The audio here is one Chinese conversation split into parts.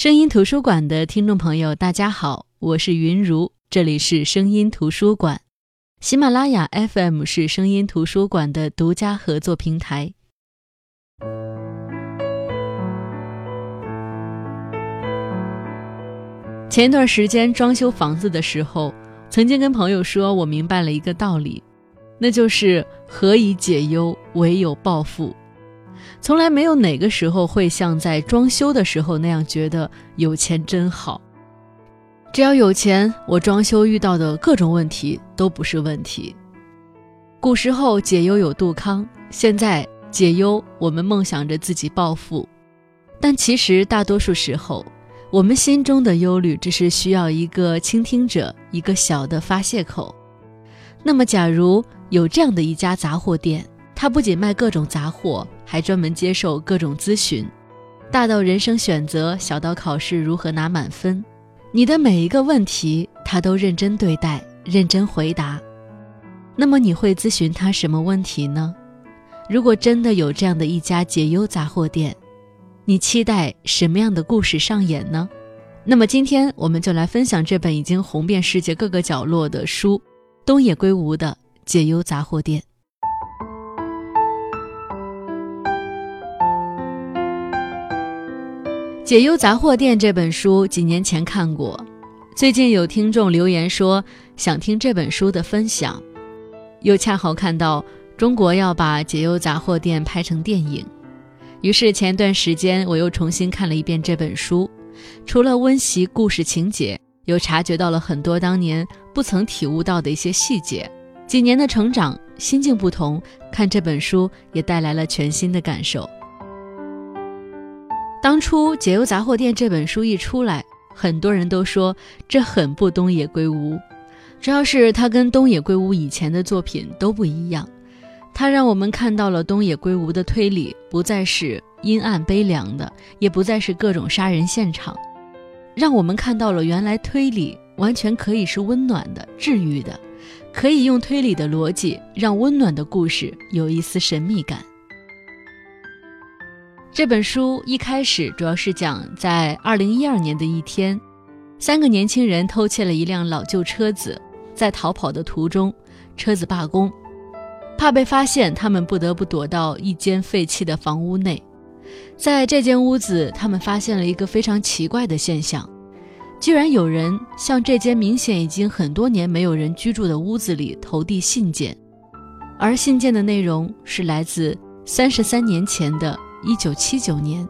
声音图书馆的听众朋友，大家好，我是云如，这里是声音图书馆。喜马拉雅 FM 是声音图书馆的独家合作平台。前一段时间装修房子的时候，曾经跟朋友说，我明白了一个道理，那就是何以解忧，唯有暴富。从来没有哪个时候会像在装修的时候那样觉得有钱真好。只要有钱，我装修遇到的各种问题都不是问题。古时候解忧有杜康，现在解忧我们梦想着自己暴富，但其实大多数时候，我们心中的忧虑只是需要一个倾听者，一个小的发泄口。那么，假如有这样的一家杂货店。他不仅卖各种杂货，还专门接受各种咨询，大到人生选择，小到考试如何拿满分，你的每一个问题他都认真对待，认真回答。那么你会咨询他什么问题呢？如果真的有这样的一家解忧杂货店，你期待什么样的故事上演呢？那么今天我们就来分享这本已经红遍世界各个角落的书——东野圭吾的《解忧杂货店》。《解忧杂货店》这本书几年前看过，最近有听众留言说想听这本书的分享，又恰好看到中国要把《解忧杂货店》拍成电影，于是前段时间我又重新看了一遍这本书，除了温习故事情节，又察觉到了很多当年不曾体悟到的一些细节。几年的成长，心境不同，看这本书也带来了全新的感受。当初《解忧杂货店》这本书一出来，很多人都说这很不东野圭吾，主要是他跟东野圭吾以前的作品都不一样，他让我们看到了东野圭吾的推理不再是阴暗悲凉的，也不再是各种杀人现场，让我们看到了原来推理完全可以是温暖的、治愈的，可以用推理的逻辑让温暖的故事有一丝神秘感。这本书一开始主要是讲，在二零一二年的一天，三个年轻人偷窃了一辆老旧车子，在逃跑的途中，车子罢工，怕被发现，他们不得不躲到一间废弃的房屋内。在这间屋子，他们发现了一个非常奇怪的现象，居然有人向这间明显已经很多年没有人居住的屋子里投递信件，而信件的内容是来自三十三年前的。一九七九年，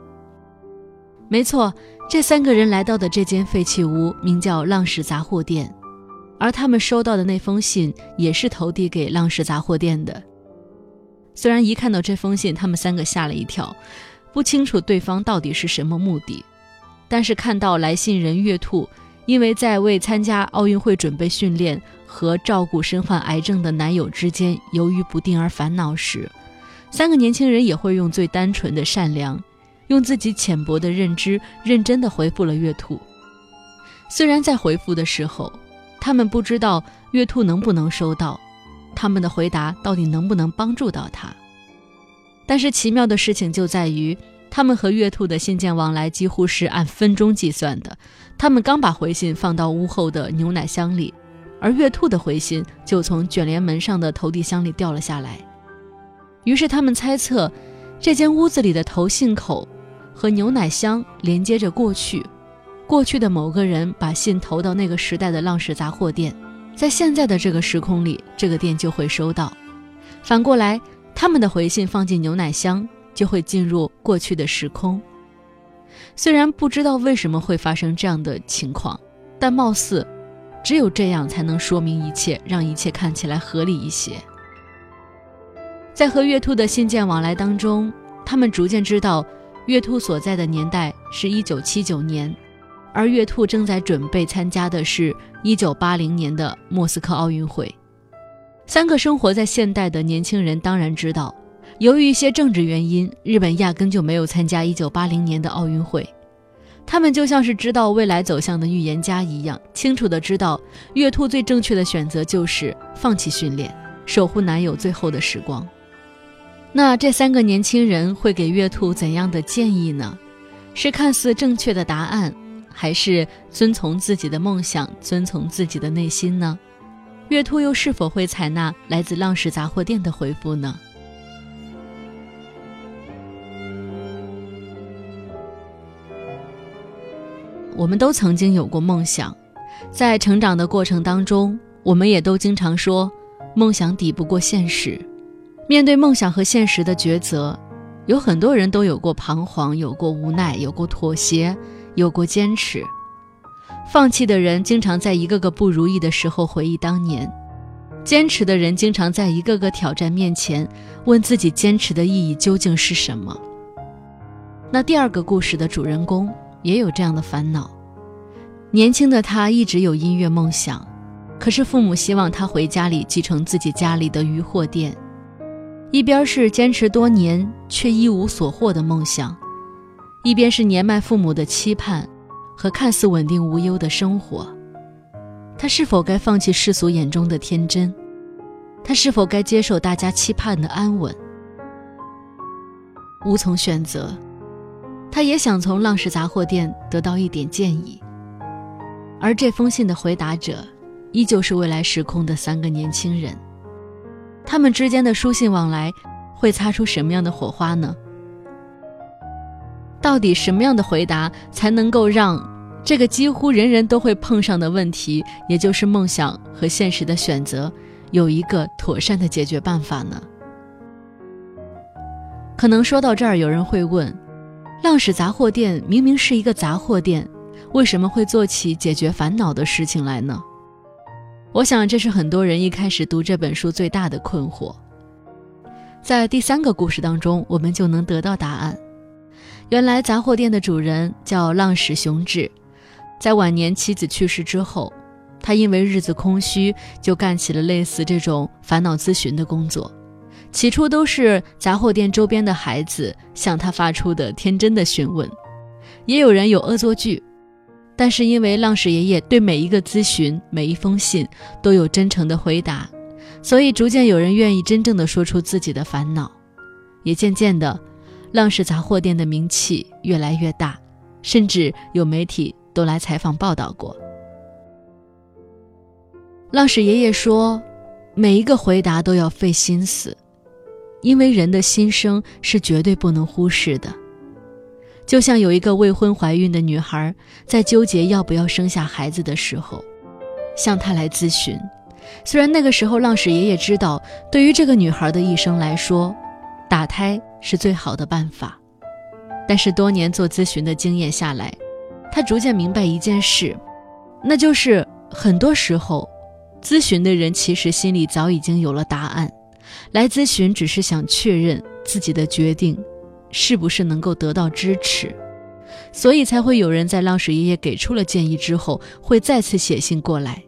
没错，这三个人来到的这间废弃屋名叫浪矢杂货店，而他们收到的那封信也是投递给浪矢杂货店的。虽然一看到这封信，他们三个吓了一跳，不清楚对方到底是什么目的，但是看到来信人月兔因为在为参加奥运会准备训练和照顾身患癌症的男友之间犹豫不定而烦恼时，三个年轻人也会用最单纯的善良，用自己浅薄的认知，认真的回复了月兔。虽然在回复的时候，他们不知道月兔能不能收到，他们的回答到底能不能帮助到他。但是奇妙的事情就在于，他们和月兔的信件往来几乎是按分钟计算的。他们刚把回信放到屋后的牛奶箱里，而月兔的回信就从卷帘门上的投递箱里掉了下来。于是他们猜测，这间屋子里的投信口和牛奶箱连接着过去，过去的某个人把信投到那个时代的浪氏杂货店，在现在的这个时空里，这个店就会收到。反过来，他们的回信放进牛奶箱，就会进入过去的时空。虽然不知道为什么会发生这样的情况，但貌似只有这样才能说明一切，让一切看起来合理一些。在和月兔的信件往来当中，他们逐渐知道，月兔所在的年代是一九七九年，而月兔正在准备参加的是一九八零年的莫斯科奥运会。三个生活在现代的年轻人当然知道，由于一些政治原因，日本压根就没有参加一九八零年的奥运会。他们就像是知道未来走向的预言家一样，清楚的知道，月兔最正确的选择就是放弃训练，守护男友最后的时光。那这三个年轻人会给月兔怎样的建议呢？是看似正确的答案，还是遵从自己的梦想，遵从自己的内心呢？月兔又是否会采纳来自浪氏杂货店的回复呢？我们都曾经有过梦想，在成长的过程当中，我们也都经常说，梦想抵不过现实。面对梦想和现实的抉择，有很多人都有过彷徨，有过无奈，有过妥协，有过坚持。放弃的人经常在一个个不如意的时候回忆当年，坚持的人经常在一个个挑战面前问自己坚持的意义究竟是什么。那第二个故事的主人公。也有这样的烦恼。年轻的他一直有音乐梦想，可是父母希望他回家里继承自己家里的渔货店。一边是坚持多年却一无所获的梦想，一边是年迈父母的期盼和看似稳定无忧的生活。他是否该放弃世俗眼中的天真？他是否该接受大家期盼的安稳？无从选择。他也想从浪氏杂货店得到一点建议，而这封信的回答者，依旧是未来时空的三个年轻人。他们之间的书信往来，会擦出什么样的火花呢？到底什么样的回答才能够让这个几乎人人都会碰上的问题，也就是梦想和现实的选择，有一个妥善的解决办法呢？可能说到这儿，有人会问。浪矢杂货店明明是一个杂货店，为什么会做起解决烦恼的事情来呢？我想这是很多人一开始读这本书最大的困惑。在第三个故事当中，我们就能得到答案。原来杂货店的主人叫浪矢雄志，在晚年妻子去世之后，他因为日子空虚，就干起了类似这种烦恼咨询的工作。起初都是杂货店周边的孩子向他发出的天真的询问，也有人有恶作剧，但是因为浪矢爷爷对每一个咨询、每一封信都有真诚的回答，所以逐渐有人愿意真正的说出自己的烦恼，也渐渐的，浪矢杂货店的名气越来越大，甚至有媒体都来采访报道过。浪矢爷爷说，每一个回答都要费心思。因为人的心声是绝对不能忽视的，就像有一个未婚怀孕的女孩在纠结要不要生下孩子的时候，向他来咨询。虽然那个时候浪矢爷爷知道，对于这个女孩的一生来说，打胎是最好的办法，但是多年做咨询的经验下来，他逐渐明白一件事，那就是很多时候，咨询的人其实心里早已经有了答案。来咨询只是想确认自己的决定是不是能够得到支持，所以才会有人在浪矢爷爷给出了建议之后，会再次写信过来。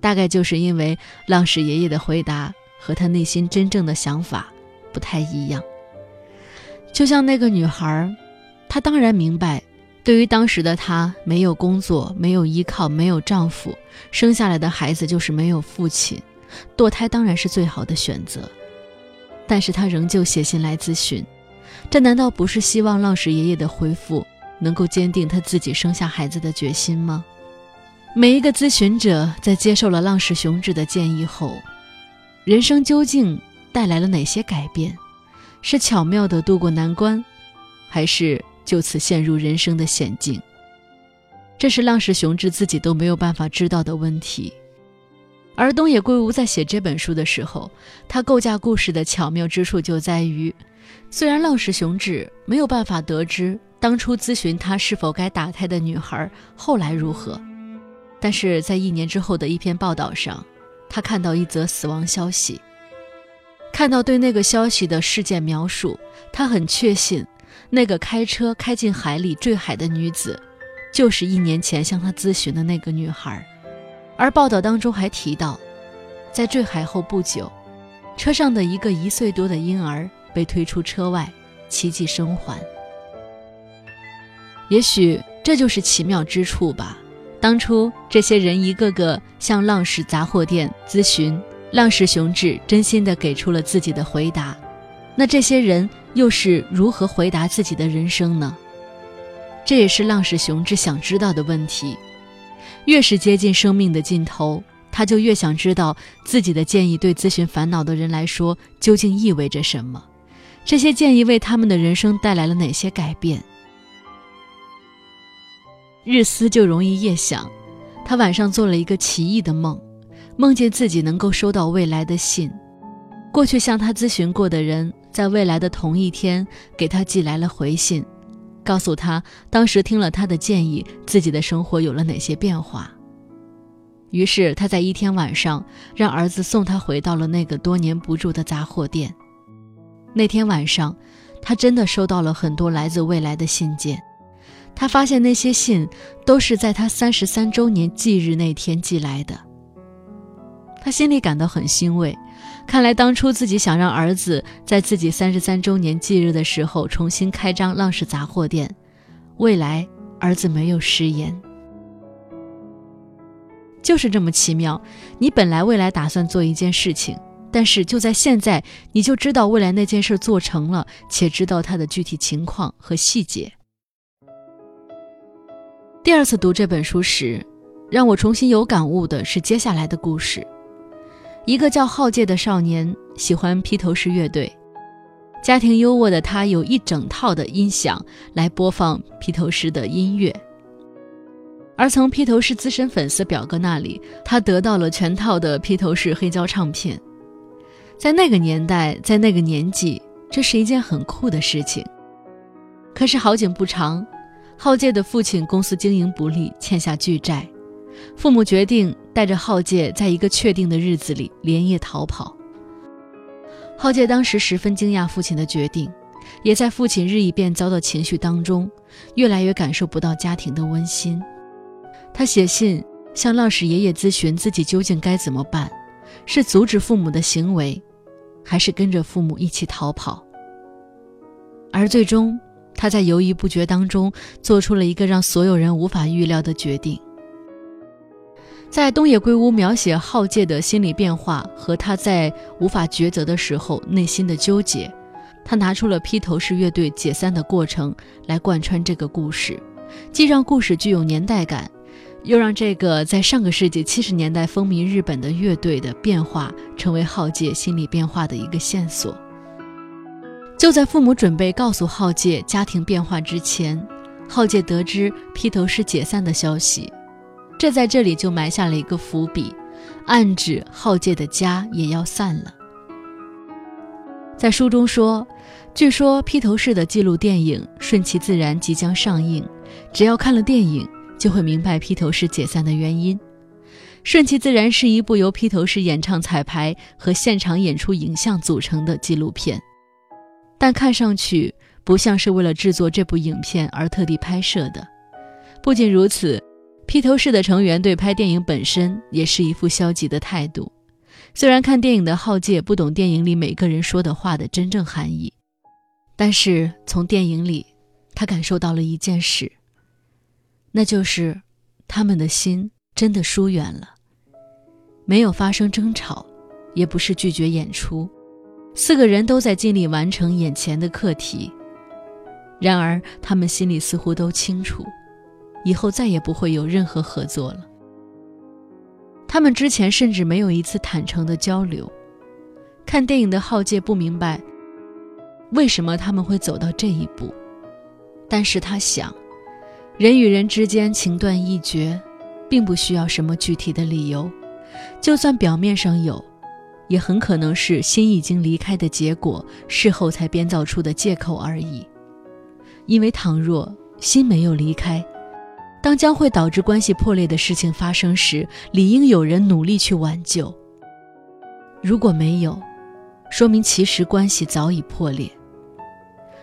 大概就是因为浪矢爷爷的回答和他内心真正的想法不太一样。就像那个女孩，她当然明白，对于当时的她，没有工作，没有依靠，没有丈夫，生下来的孩子就是没有父亲。堕胎当然是最好的选择，但是她仍旧写信来咨询，这难道不是希望浪矢爷爷的回复能够坚定他自己生下孩子的决心吗？每一个咨询者在接受了浪矢雄志的建议后，人生究竟带来了哪些改变？是巧妙地度过难关，还是就此陷入人生的险境？这是浪矢雄志自己都没有办法知道的问题。而东野圭吾在写这本书的时候，他构架故事的巧妙之处就在于，虽然浪矢雄志没有办法得知当初咨询他是否该打胎的女孩后来如何，但是在一年之后的一篇报道上，他看到一则死亡消息，看到对那个消息的事件描述，他很确信，那个开车开进海里坠海的女子，就是一年前向他咨询的那个女孩。而报道当中还提到，在坠海后不久，车上的一个一岁多的婴儿被推出车外，奇迹生还。也许这就是奇妙之处吧。当初这些人一个个向浪矢杂货店咨询，浪矢雄志真心的给出了自己的回答。那这些人又是如何回答自己的人生呢？这也是浪矢雄志想知道的问题。越是接近生命的尽头，他就越想知道自己的建议对咨询烦恼的人来说究竟意味着什么，这些建议为他们的人生带来了哪些改变。日思就容易夜想，他晚上做了一个奇异的梦，梦见自己能够收到未来的信，过去向他咨询过的人，在未来的同一天给他寄来了回信。告诉他，当时听了他的建议，自己的生活有了哪些变化。于是他在一天晚上让儿子送他回到了那个多年不住的杂货店。那天晚上，他真的收到了很多来自未来的信件。他发现那些信都是在他三十三周年忌日那天寄来的。他心里感到很欣慰。看来当初自己想让儿子在自己三十三周年忌日的时候重新开张浪氏杂货店，未来儿子没有食言，就是这么奇妙。你本来未来打算做一件事情，但是就在现在，你就知道未来那件事做成了，且知道它的具体情况和细节。第二次读这本书时，让我重新有感悟的是接下来的故事。一个叫浩介的少年喜欢披头士乐队，家庭优渥的他有一整套的音响来播放披头士的音乐。而从披头士资深粉丝表哥那里，他得到了全套的披头士黑胶唱片。在那个年代，在那个年纪，这是一件很酷的事情。可是好景不长，浩介的父亲公司经营不利，欠下巨债。父母决定带着浩介在一个确定的日子里连夜逃跑。浩介当时十分惊讶父亲的决定，也在父亲日益变糟的情绪当中，越来越感受不到家庭的温馨。他写信向浪矢爷爷咨询自己究竟该怎么办：是阻止父母的行为，还是跟着父母一起逃跑？而最终，他在犹豫不决当中做出了一个让所有人无法预料的决定。在东野圭吾描写浩介的心理变化和他在无法抉择的时候内心的纠结，他拿出了披头士乐队解散的过程来贯穿这个故事，既让故事具有年代感，又让这个在上个世纪七十年代风靡日本的乐队的变化成为浩介心理变化的一个线索。就在父母准备告诉浩介家庭变化之前，浩介得知披头士解散的消息。这在这里就埋下了一个伏笔，暗指浩介的家也要散了。在书中说，据说披头士的纪录电影《顺其自然》即将上映，只要看了电影，就会明白披头士解散的原因。《顺其自然》是一部由披头士演唱彩排和现场演出影像组成的纪录片，但看上去不像是为了制作这部影片而特地拍摄的。不仅如此。披头士的成员对拍电影本身也是一副消极的态度。虽然看电影的浩介不懂电影里每个人说的话的真正含义，但是从电影里，他感受到了一件事，那就是他们的心真的疏远了。没有发生争吵，也不是拒绝演出，四个人都在尽力完成眼前的课题。然而，他们心里似乎都清楚。以后再也不会有任何合作了。他们之前甚至没有一次坦诚的交流。看电影的浩介不明白为什么他们会走到这一步，但是他想，人与人之间情断意绝，并不需要什么具体的理由，就算表面上有，也很可能是心已经离开的结果，事后才编造出的借口而已。因为倘若心没有离开，当将会导致关系破裂的事情发生时，理应有人努力去挽救。如果没有，说明其实关系早已破裂。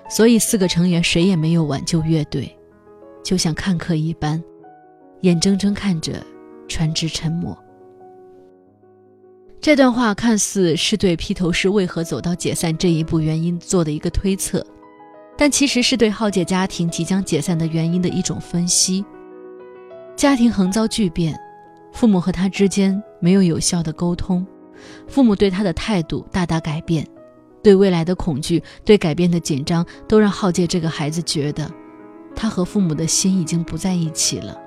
所以四个成员谁也没有挽救乐队，就像看客一般，眼睁睁看着船只沉没。这段话看似是对披头士为何走到解散这一步原因做的一个推测，但其实是对浩介家庭即将解散的原因的一种分析。家庭横遭巨变，父母和他之间没有有效的沟通，父母对他的态度大大改变，对未来的恐惧，对改变的紧张，都让浩介这个孩子觉得，他和父母的心已经不在一起了，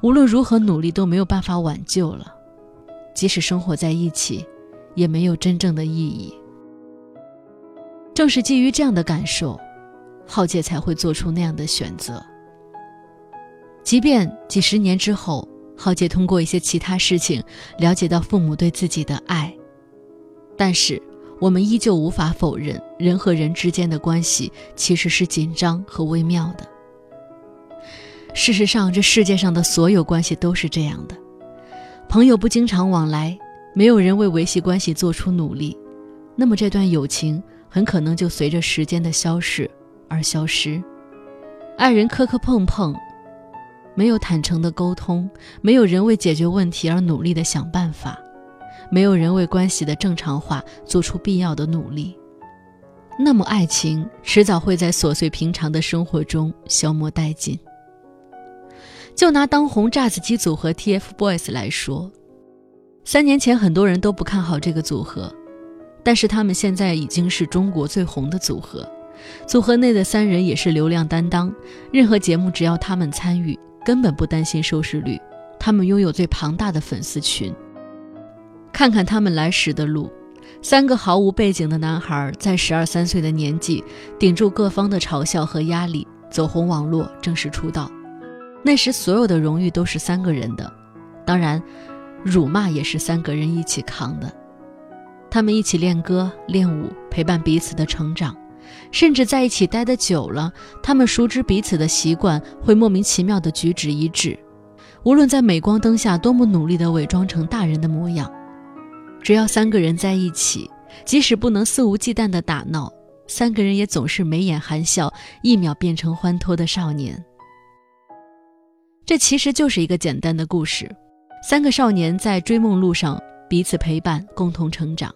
无论如何努力都没有办法挽救了，即使生活在一起，也没有真正的意义。正是基于这样的感受，浩介才会做出那样的选择。即便几十年之后，浩杰通过一些其他事情了解到父母对自己的爱，但是。我们依旧无法否认，人和人之间的关系其实是紧张和微妙的。事实上，这世界上的所有关系都是这样的：朋友不经常往来，没有人为维系关系做出努力，那么这段友情很可能就随着时间的消逝而消失。爱人磕磕碰碰，没有坦诚的沟通，没有人为解决问题而努力的想办法。没有人为关系的正常化做出必要的努力，那么爱情迟早会在琐碎平常的生活中消磨殆尽。就拿当红炸子鸡组合 TFBOYS 来说，三年前很多人都不看好这个组合，但是他们现在已经是中国最红的组合。组合内的三人也是流量担当，任何节目只要他们参与，根本不担心收视率。他们拥有最庞大的粉丝群。看看他们来时的路，三个毫无背景的男孩，在十二三岁的年纪，顶住各方的嘲笑和压力，走红网络，正式出道。那时所有的荣誉都是三个人的，当然，辱骂也是三个人一起扛的。他们一起练歌练舞，陪伴彼此的成长，甚至在一起待得久了，他们熟知彼此的习惯，会莫名其妙的举止一致。无论在镁光灯下多么努力地伪装成大人的模样。只要三个人在一起，即使不能肆无忌惮的打闹，三个人也总是眉眼含笑，一秒变成欢脱的少年。这其实就是一个简单的故事：三个少年在追梦路上彼此陪伴，共同成长。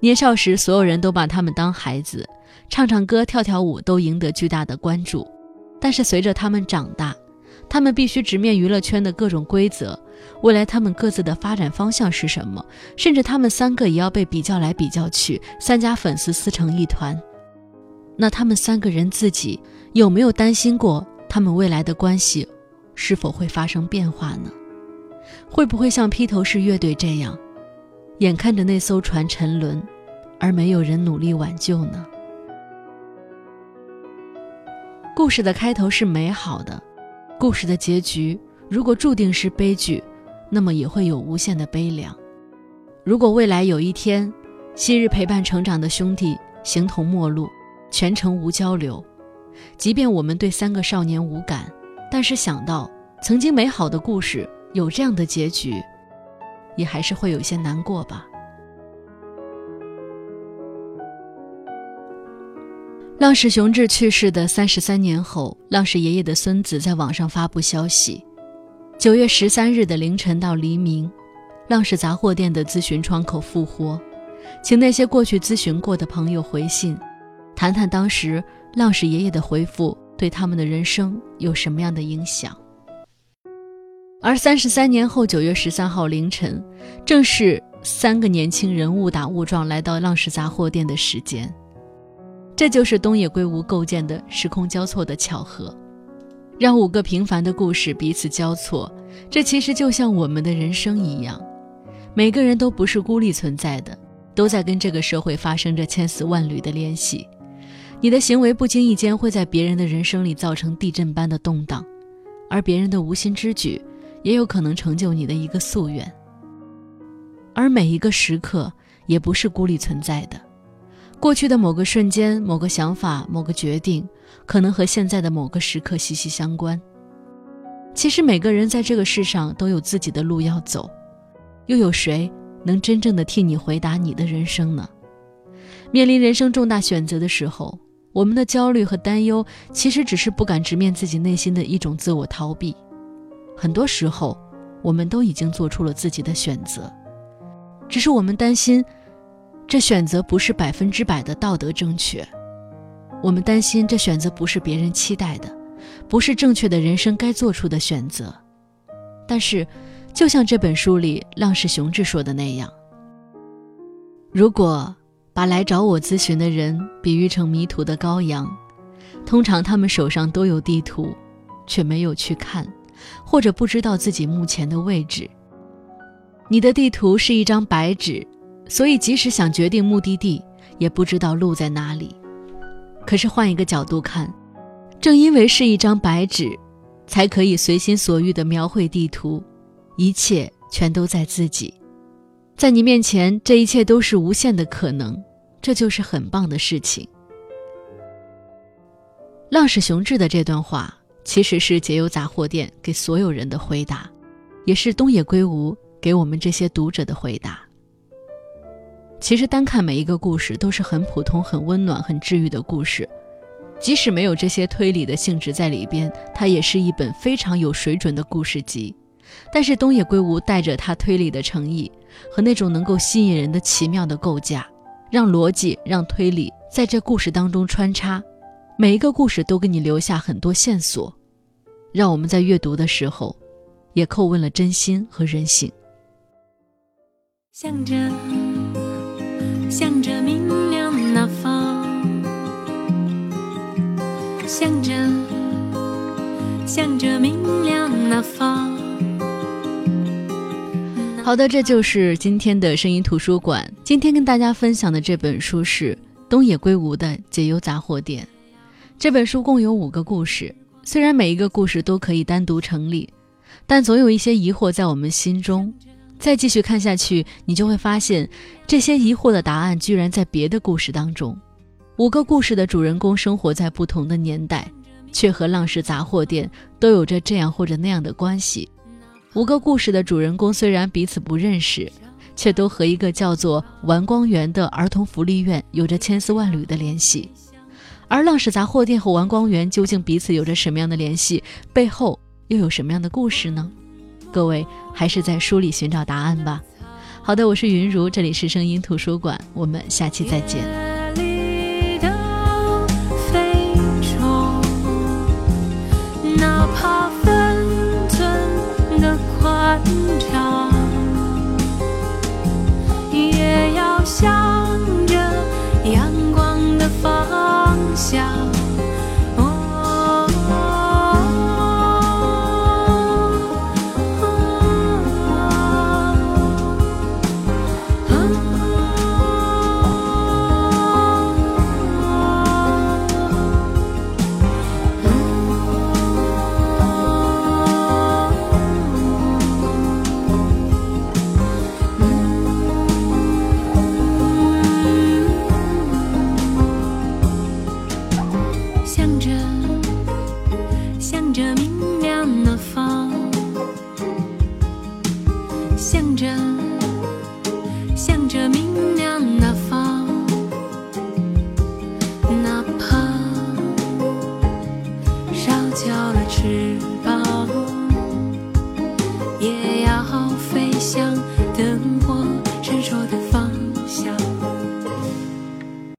年少时，所有人都把他们当孩子，唱唱歌、跳跳舞都赢得巨大的关注。但是随着他们长大，他们必须直面娱乐圈的各种规则。未来他们各自的发展方向是什么？甚至他们三个也要被比较来比较去，三家粉丝撕成一团。那他们三个人自己有没有担心过，他们未来的关系是否会发生变化呢？会不会像披头士乐队这样，眼看着那艘船沉沦，而没有人努力挽救呢？故事的开头是美好的，故事的结局如果注定是悲剧。那么也会有无限的悲凉。如果未来有一天，昔日陪伴成长的兄弟形同陌路，全程无交流，即便我们对三个少年无感，但是想到曾经美好的故事有这样的结局，也还是会有些难过吧。浪矢雄志去世的三十三年后，浪矢爷爷的孙子在网上发布消息。九月十三日的凌晨到黎明，浪矢杂货店的咨询窗口复活，请那些过去咨询过的朋友回信，谈谈当时浪矢爷爷的回复对他们的人生有什么样的影响。而三十三年后，九月十三号凌晨，正是三个年轻人误打误撞来到浪矢杂货店的时间，这就是东野圭吾构建的时空交错的巧合。让五个平凡的故事彼此交错，这其实就像我们的人生一样，每个人都不是孤立存在的，都在跟这个社会发生着千丝万缕的联系。你的行为不经意间会在别人的人生里造成地震般的动荡，而别人的无心之举也有可能成就你的一个夙愿。而每一个时刻也不是孤立存在的。过去的某个瞬间、某个想法、某个决定，可能和现在的某个时刻息息相关。其实每个人在这个世上都有自己的路要走，又有谁能真正的替你回答你的人生呢？面临人生重大选择的时候，我们的焦虑和担忧，其实只是不敢直面自己内心的一种自我逃避。很多时候，我们都已经做出了自己的选择，只是我们担心。这选择不是百分之百的道德正确，我们担心这选择不是别人期待的，不是正确的人生该做出的选择。但是，就像这本书里浪矢雄志说的那样，如果把来找我咨询的人比喻成迷途的羔羊，通常他们手上都有地图，却没有去看，或者不知道自己目前的位置。你的地图是一张白纸，所以即使想决定目的地，也不知道路在哪里。可是换一个角度看，正因为是一张白纸，才可以随心所欲地描绘地图，一切全都在自己，在你面前，这一切都是无限的可能，这就是很棒的事情。浪矢雄志的这段话，其实是解忧杂货店给所有人的回答，也是东野圭吾给我们这些读者的回答。其实单看每一个故事都是很普通、很温暖、很治愈的故事，即使没有这些推理的性质在里边，它也是一本非常有水准的故事集。但是东野圭吾带着他推理的诚意和那种能够吸引人的奇妙的构架，让逻辑、让推理在这故事当中穿插，每一个故事都给你留下很多线索，让我们在阅读的时候，也叩问了真心和人性。向着。向着明亮那方，向着向着明亮那方。好的，这就是今天的声音图书馆。今天跟大家分享的这本书是东野圭吾的《解忧杂货店》。这本书共有五个故事，虽然每一个故事都可以单独成立，但总有一些疑惑在我们心中。再继续看下去，你就会发现，这些疑惑的答案居然在别的故事当中。五个故事的主人公生活在不同的年代，却和浪氏杂货店都有着这样或者那样的关系。五个故事的主人公虽然彼此不认识，却都和一个叫做丸光园的儿童福利院有着千丝万缕的联系。而浪矢杂货店和王光源究竟彼此有着什么样的联系？背后又有什么样的故事呢？各位还是在书里寻找答案吧。好的，我是云如，这里是声音图书馆，我们下期再见。